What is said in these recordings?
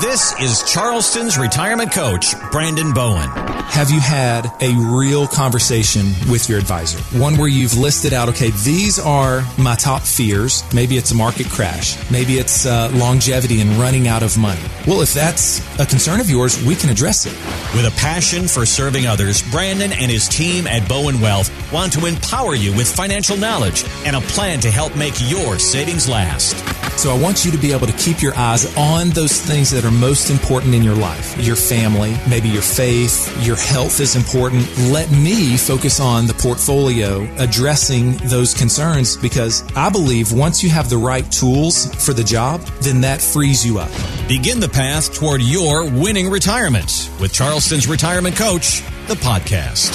This is Charleston's retirement coach, Brandon Bowen. Have you had a real conversation with your advisor? One where you've listed out, okay, these are my top fears. Maybe it's a market crash. Maybe it's uh, longevity and running out of money. Well, if that's a concern of yours, we can address it. With a passion for serving others, Brandon and his team at Bowen Wealth want to empower you with financial knowledge and a plan to help make your savings last. So I want you to be able to keep your eyes on those things that are most important in your life. Your family, maybe your faith, your health is important. Let me focus on the portfolio addressing those concerns because I believe once you have the right tools for the job, then that frees you up. Begin the path toward your winning retirement with Charleston's retirement coach, the podcast.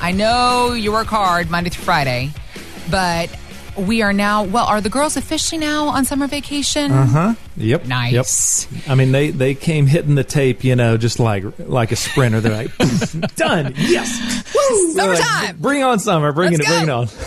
I know you work hard Monday through Friday, but we are now, well, are the girls officially now on summer vacation? Uh huh. Yep. Nice. Yep. I mean, they they came hitting the tape, you know, just like like a sprinter. They're like, done. Yes. Woo! They're like, bring on summer. Bring Let's it. Bring it go. on.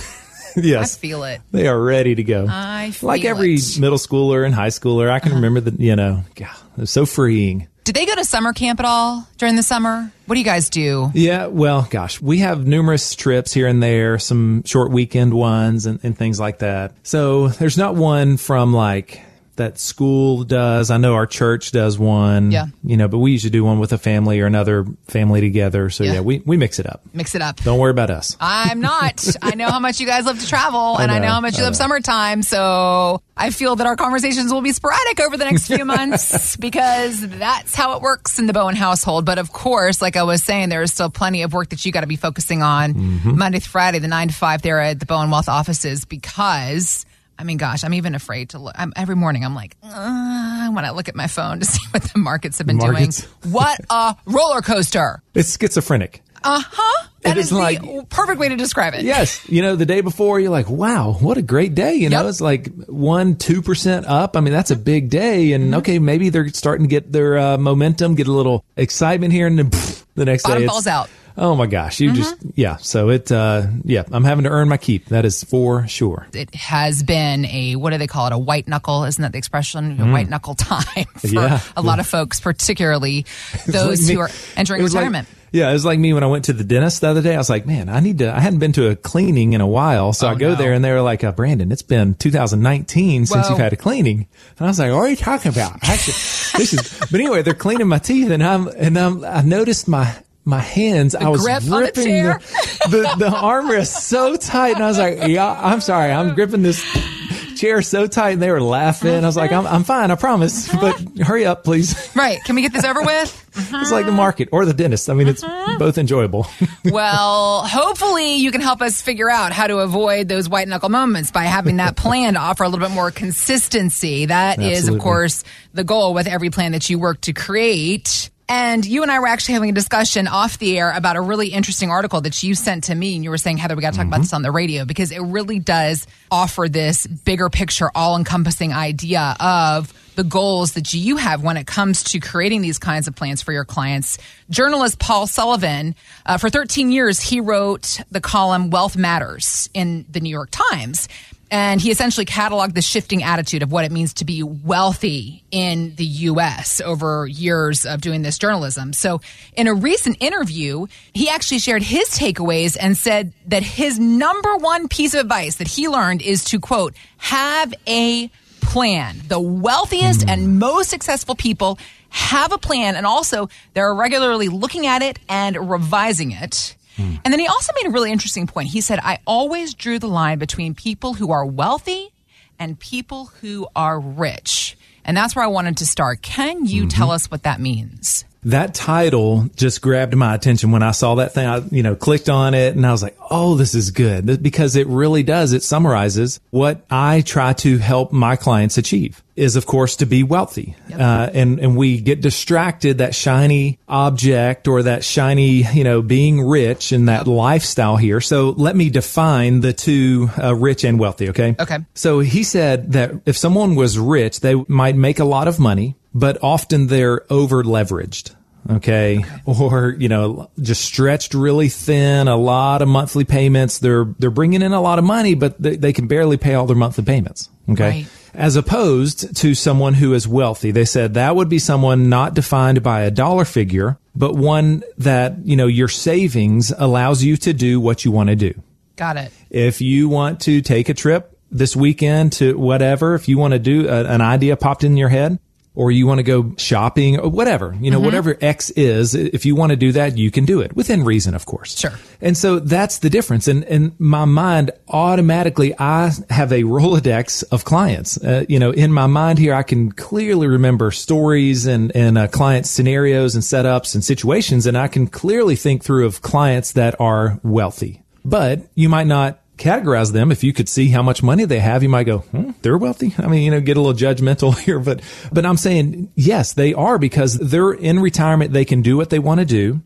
I yes. feel it. They are ready to go. I feel like every it. middle schooler and high schooler, I can remember that. You know, God, it was so freeing. Did they go to summer camp at all during the summer? What do you guys do? Yeah, well, gosh, we have numerous trips here and there, some short weekend ones and, and things like that. So there's not one from like that school does. I know our church does one. Yeah. You know, but we usually do one with a family or another family together. So Yeah. yeah, we, we mix it up. Mix it up. Don't worry about us. I'm not. I know how much you guys love to travel, and I know, know, how much you I love know. summertime. So I feel that our conversations will be sporadic over the next few months because that's how it works in the Bowen household. But of course, like I was saying, there is still plenty of work that you got to be focusing on Mm-hmm. Monday through Friday, the nine to five there at the Bowen Wealth offices because. I mean, gosh, I'm even afraid to look. I'm, every morning, I'm like, uh, when I look at my phone to see what the markets have been Markets. doing. What a roller coaster! It's schizophrenic. Uh huh. That It is is the perfect way to describe it. Yes. You know, the day before you're like, wow, what a great day. You know, it's like one, 2% up. I mean, that's a big day. And Mm-hmm. okay, maybe they're starting to get their uh, momentum, get a little excitement here. And then pff, the next Bottom day falls out. Oh my gosh. You just, yeah. So it, uh, yeah, I'm having to earn my keep. That is for sure. it has been a what do they call it a white knuckle isn't that the expression a white knuckle time for Mm. Yeah. a lot of folks particularly those like who are entering was like- retirement yeah, it was like me when I went to the dentist the other day. I was like, man, I need to, I hadn't been to a cleaning in a while. So Oh, I go no. there and they were like, uh, Brandon, it's been 2019 since Whoa. you've had a cleaning. And I was like, what are you talking about? Actually, this is, but anyway, they're cleaning my teeth and I'm, and I'm, I noticed my, my hands, I was grip on the gripping the, the, the armrest so tight. And I was like, yeah, I'm sorry. I'm gripping this chair so tight. And they were laughing. I was like, I'm, I'm fine. I promise, but hurry up, please. right can we get this over with It's like the market or the dentist. I mean, it's uh-huh. both enjoyable. well hopefully you can help us figure out how to avoid those white knuckle moments by having that plan to offer a little bit more consistency That is, of course the goal with every plan that you work to create and you and I were actually having a discussion off the air about a really interesting article that you sent to me. And you were saying, Heather, we got to talk about this on the radio because it really does offer this bigger picture, all encompassing idea of the goals that you have when it comes to creating these kinds of plans for your clients. Journalist Paul Sullivan, uh, for 13 years, he wrote the column Wealth Matters in the New York Times. And he essentially cataloged the shifting attitude of what it means to be wealthy in the U.S. over years of doing this journalism. So, in a recent interview, he actually shared his takeaways and said that his number one piece of advice that he learned is to, quote, have a plan. The wealthiest and hmm. most successful people have a plan, and also they're regularly looking at it and revising it. Hmm. And then he also made a really interesting point. He said, I always drew the line between people who are wealthy and people who are rich. And that's where I wanted to start. Can you mm-hmm. tell us what that means? That title just grabbed my attention when I saw that thing. I, you know, clicked on it and I was like, oh, this is good because it really does. It summarizes what I try to help my clients achieve is, of course, to be wealthy. Uh, and, and we get distracted that shiny object or that shiny, you know, being rich and that lifestyle here. So let me define the two, uh, rich and wealthy. Okay. Okay. So he said that if someone was rich, they might make a lot of money, but often they're over leveraged. Okay. Or, you know, just stretched really thin, a lot of monthly payments. They're, they're bringing in a lot of money, but they, they can barely pay all their monthly payments. Okay. Right. as opposed to someone who is wealthy. They said that would be someone not defined by a dollar figure, but one that, you know, your savings allows you to do what you want to do. Got it. If you want to take a trip this weekend to whatever, if you want to do a, an idea popped in your head, or you want to go shopping or whatever, you know, mm-hmm. whatever X is, if you want to do that, you can do it within reason, of course. Sure. And so that's the difference. And in my mind, automatically, I have a Rolodex of clients. Uh, you know, in my mind here, I can clearly remember stories and, and uh, client scenarios and setups and situations. And I can clearly think through of clients that are wealthy, but you might not categorize them. If you could see how much money they have, you might go, hmm, they're wealthy. I mean, you know, get a little judgmental here, but, but I'm saying, yes, they are because they're in retirement. They can do what they want to do.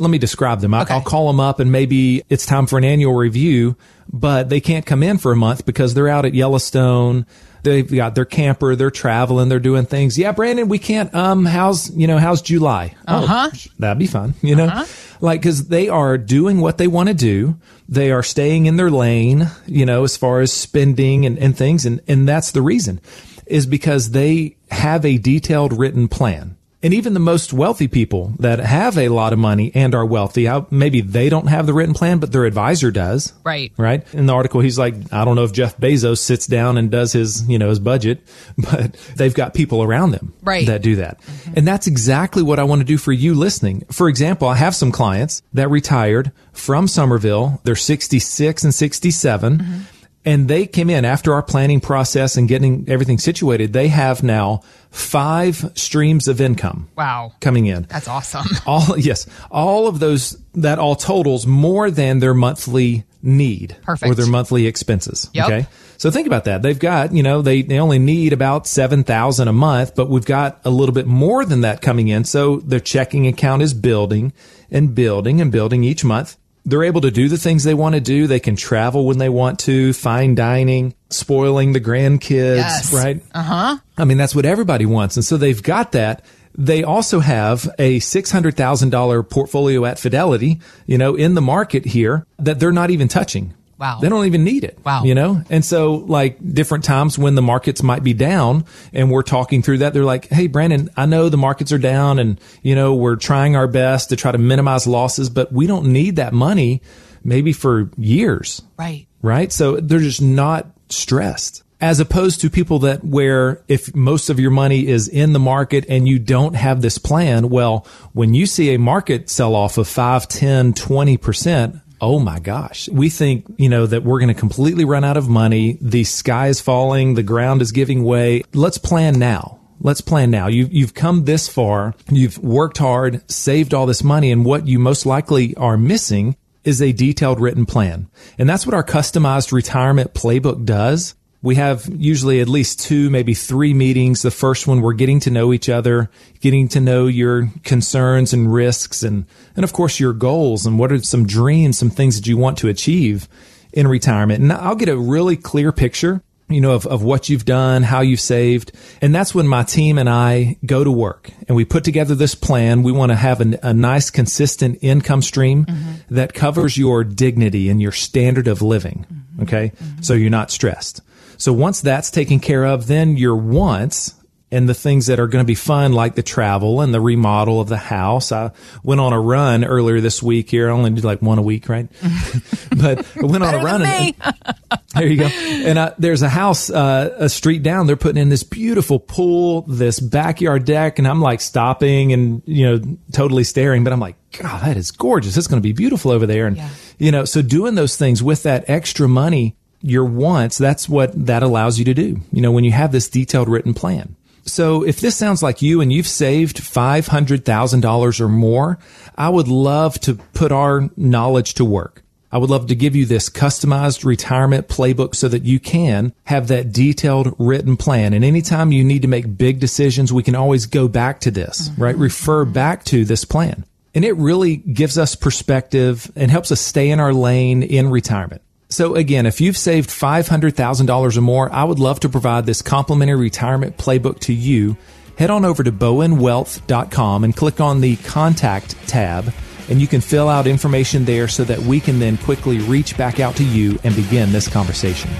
Let me describe them. Okay. I'll call them up and maybe it's time for an annual review, but they can't come in for a month because they're out at Yellowstone. They've got their camper, they're traveling, they're doing things. Yeah, Brandon, we can't, um, how's, you know, how's July? Uh huh. Oh, that'd be fun, you know? Uh-huh. Like, cause they are doing what they want to do. They are staying in their lane, you know, as far as spending and, and things. And, and that's the reason is because they have a detailed written plan. And even the most wealthy people that have a lot of money and are wealthy, maybe they don't have the written plan, but their advisor does. Right. Right. In the article, he's like, I don't know if Jeff Bezos sits down and does his, you know, his budget, but they've got people around them right. that do that. Mm-hmm. And that's exactly what I want to do for you listening. For example, I have some clients that retired from Summerville. They're 66 and 67. Mm-hmm and they came in after our planning process and getting everything situated. They have now five streams of income. Wow. Coming in. That's awesome. All, yes. All of those, that all totals more than their monthly need. Perfect. Or their monthly expenses. Yep. Okay. So think about that. They've got, you know, they, they only need about 7,000 a month, but we've got a little bit more than that coming in. So their checking account is building and building and building each month they're able to do the things they want to do. They can travel when they want to, fine dining, spoiling the grandkids, yes. right? Uh huh. I mean, that's what everybody wants. And so they've got that. They also have a $600,000 portfolio at Fidelity, you know, in the market here that they're not even touching. Wow. They don't even need it. Wow. You know? And so like different times when the markets might be down and we're talking through that, they're like, Hey, Brandon, I know the markets are down and, you know, we're trying our best to try to minimize losses, but we don't need that money maybe for years. Right. Right. So they're just not stressed as opposed to people that where if most of your money is in the market and you don't have this plan, well, when you see a market sell off of 5, 10, 20%, oh my gosh, we think, you know, that we're going to completely run out of money. The sky is falling. The ground is giving way. Let's plan now. Let's plan now. You've, you've come this far. You've worked hard, saved all this money. And what you most likely are missing is a detailed written plan. And that's what our customized retirement playbook does we have usually at least two, maybe three meetings. The first one, we're getting to know each other, getting to know your concerns and risks and, and of course your goals and what are some dreams, some things that you want to achieve in retirement. And I'll get a really clear picture, you know, of, of what you've done, how you've saved. And that's when my team and I go to work and we put together this plan. We want to have a, a nice, consistent income stream mm-hmm. that covers your dignity and your standard of living. Mm-hmm. Okay. Mm-hmm. So you're not stressed. So once that's taken care of, then your wants and the things that are going to be fun, like the travel and the remodel of the house. I went on a run earlier this week here. I only did like one a week, right? but I went on a run. And, there you go. And uh, there's a house, uh, a street down. They're putting in this beautiful pool, this backyard deck. And I'm like stopping and, you know, totally staring, but I'm like, God, that is gorgeous. It's going to be beautiful over there. And, yeah. you know, so doing those things with that extra money your wants, that's what that allows you to do. You know, when you have this detailed written plan. So if this sounds like you and you've saved $500,000 or more, I would love to put our knowledge to work. I would love to give you this customized retirement playbook so that you can have that detailed written plan. And anytime you need to make big decisions, we can always go back to this, mm-hmm. right? Refer back to this plan. And it really gives us perspective and helps us stay in our lane in retirement. So again, if you've saved $500,000 or more, I would love to provide this complimentary retirement playbook to you. Head on over to bowenwealth.com and click on the contact tab and you can fill out information there so that we can then quickly reach back out to you and begin this conversation.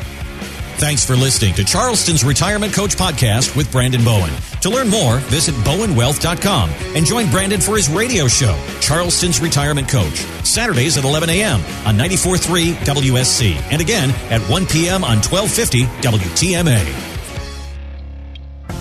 Thanks for listening to Charleston's Retirement Coach Podcast with Brandon Bowen. To learn more, visit bowenwealth.com and join Brandon for his radio show, Charleston's Retirement Coach, Saturdays at 11 a.m. on 94.3 WSC and again at 1 p.m. on 1250 WTMA.